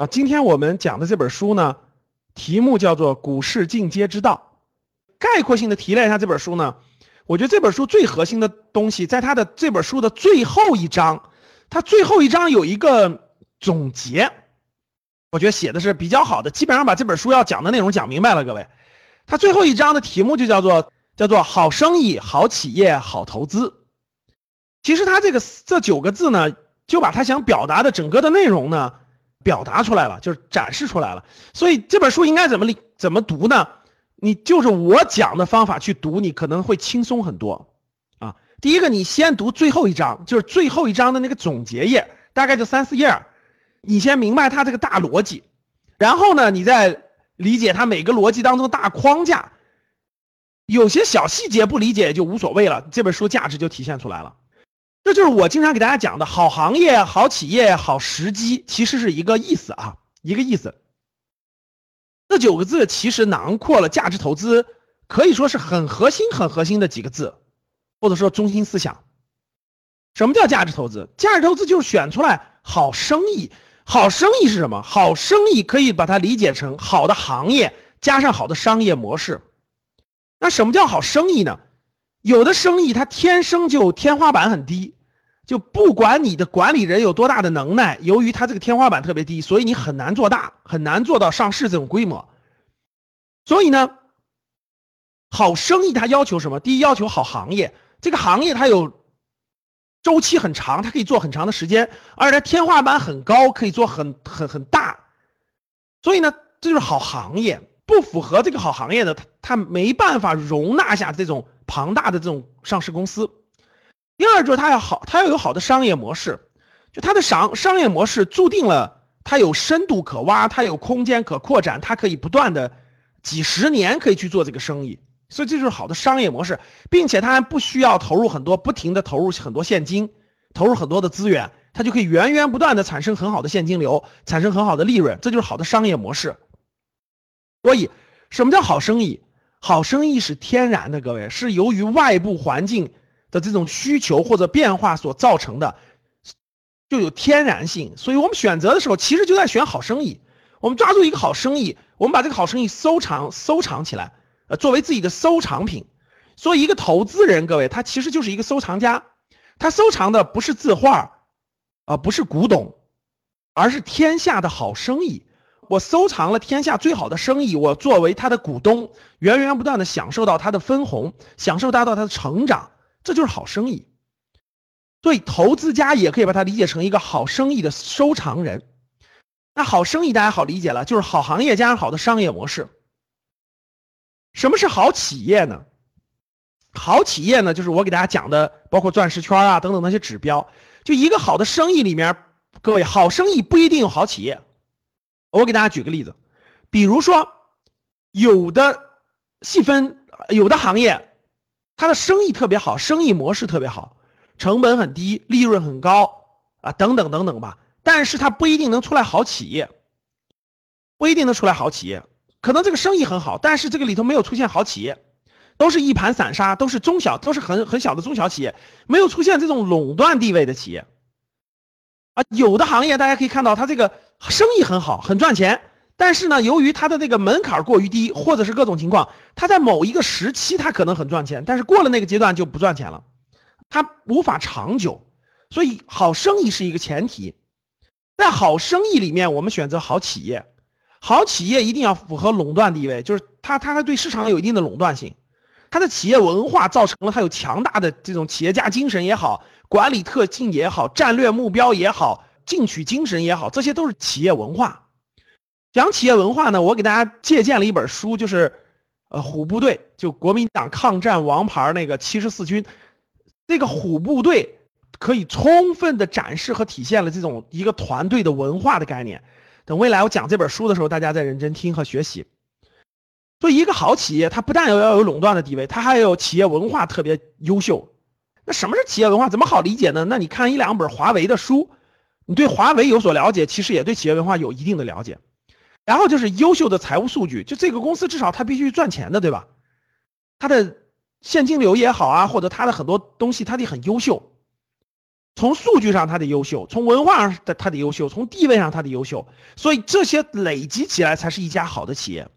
啊，今天我们讲的这本书呢，题目叫做《股市进阶之道》。概括性的提炼一下这本书呢，我觉得这本书最核心的东西，在它的这本书的最后一章，它最后一章有一个总结，我觉得写的是比较好的，基本上把这本书要讲的内容讲明白了。各位，它最后一章的题目就叫做叫做好生意、好企业、好投资。其实它这个这九个字呢，就把他想表达的整个的内容呢。表达出来了，就是展示出来了。所以这本书应该怎么理怎么读呢？你就是我讲的方法去读，你可能会轻松很多啊。第一个，你先读最后一章，就是最后一章的那个总结页，大概就三四页，你先明白它这个大逻辑，然后呢，你再理解它每个逻辑当中的大框架。有些小细节不理解就无所谓了，这本书价值就体现出来了。这就是我经常给大家讲的，好行业、好企业、好时机，其实是一个意思啊，一个意思。这九个字其实囊括了价值投资，可以说是很核心、很核心的几个字，或者说中心思想。什么叫价值投资？价值投资就是选出来好生意。好生意是什么？好生意可以把它理解成好的行业加上好的商业模式。那什么叫好生意呢？有的生意它天生就天花板很低，就不管你的管理人有多大的能耐，由于它这个天花板特别低，所以你很难做大，很难做到上市这种规模。所以呢，好生意它要求什么？第一要求好行业，这个行业它有周期很长，它可以做很长的时间，而且它天花板很高，可以做很很很大。所以呢，这就是好行业。不符合这个好行业的，它它没办法容纳下这种。庞大的这种上市公司，第二就是它要好，它要有好的商业模式，就它的商商业模式注定了它有深度可挖，它有空间可扩展，它可以不断的几十年可以去做这个生意，所以这就是好的商业模式，并且它还不需要投入很多，不停的投入很多现金，投入很多的资源，它就可以源源不断的产生很好的现金流，产生很好的利润，这就是好的商业模式。所以，什么叫好生意？好生意是天然的，各位是由于外部环境的这种需求或者变化所造成的，就有天然性。所以我们选择的时候，其实就在选好生意。我们抓住一个好生意，我们把这个好生意收藏收藏起来，呃，作为自己的收藏品。所以一个投资人，各位他其实就是一个收藏家，他收藏的不是字画，啊，不是古董，而是天下的好生意。我收藏了天下最好的生意，我作为他的股东，源源不断的享受到他的分红，享受到到他的成长，这就是好生意。所以投资家也可以把它理解成一个好生意的收藏人。那好生意大家好理解了，就是好行业加上好的商业模式。什么是好企业呢？好企业呢，就是我给大家讲的，包括钻石圈啊等等那些指标。就一个好的生意里面，各位好生意不一定有好企业。我给大家举个例子，比如说，有的细分，有的行业，它的生意特别好，生意模式特别好，成本很低，利润很高啊，等等等等吧。但是它不一定能出来好企业，不一定能出来好企业。可能这个生意很好，但是这个里头没有出现好企业，都是一盘散沙，都是中小，都是很很小的中小企业，没有出现这种垄断地位的企业。啊，有的行业大家可以看到，它这个。生意很好，很赚钱，但是呢，由于它的这个门槛过于低，或者是各种情况，它在某一个时期它可能很赚钱，但是过了那个阶段就不赚钱了，它无法长久。所以好生意是一个前提，在好生意里面，我们选择好企业，好企业一定要符合垄断地位，就是它它它对市场有一定的垄断性，它的企业文化造成了它有强大的这种企业家精神也好，管理特性也好，战略目标也好。进取精神也好，这些都是企业文化。讲企业文化呢，我给大家借鉴了一本书，就是呃虎部队，就国民党抗战王牌那个七十四军，这个虎部队可以充分的展示和体现了这种一个团队的文化的概念。等未来我讲这本书的时候，大家再认真听和学习。所以，一个好企业，它不但要要有垄断的地位，它还有企业文化特别优秀。那什么是企业文化？怎么好理解呢？那你看一两本华为的书。你对华为有所了解，其实也对企业文化有一定的了解。然后就是优秀的财务数据，就这个公司至少它必须赚钱的，对吧？它的现金流也好啊，或者它的很多东西它得很优秀。从数据上它的优秀，从文化上它的优秀，从地位上它的优秀，所以这些累积起来才是一家好的企业。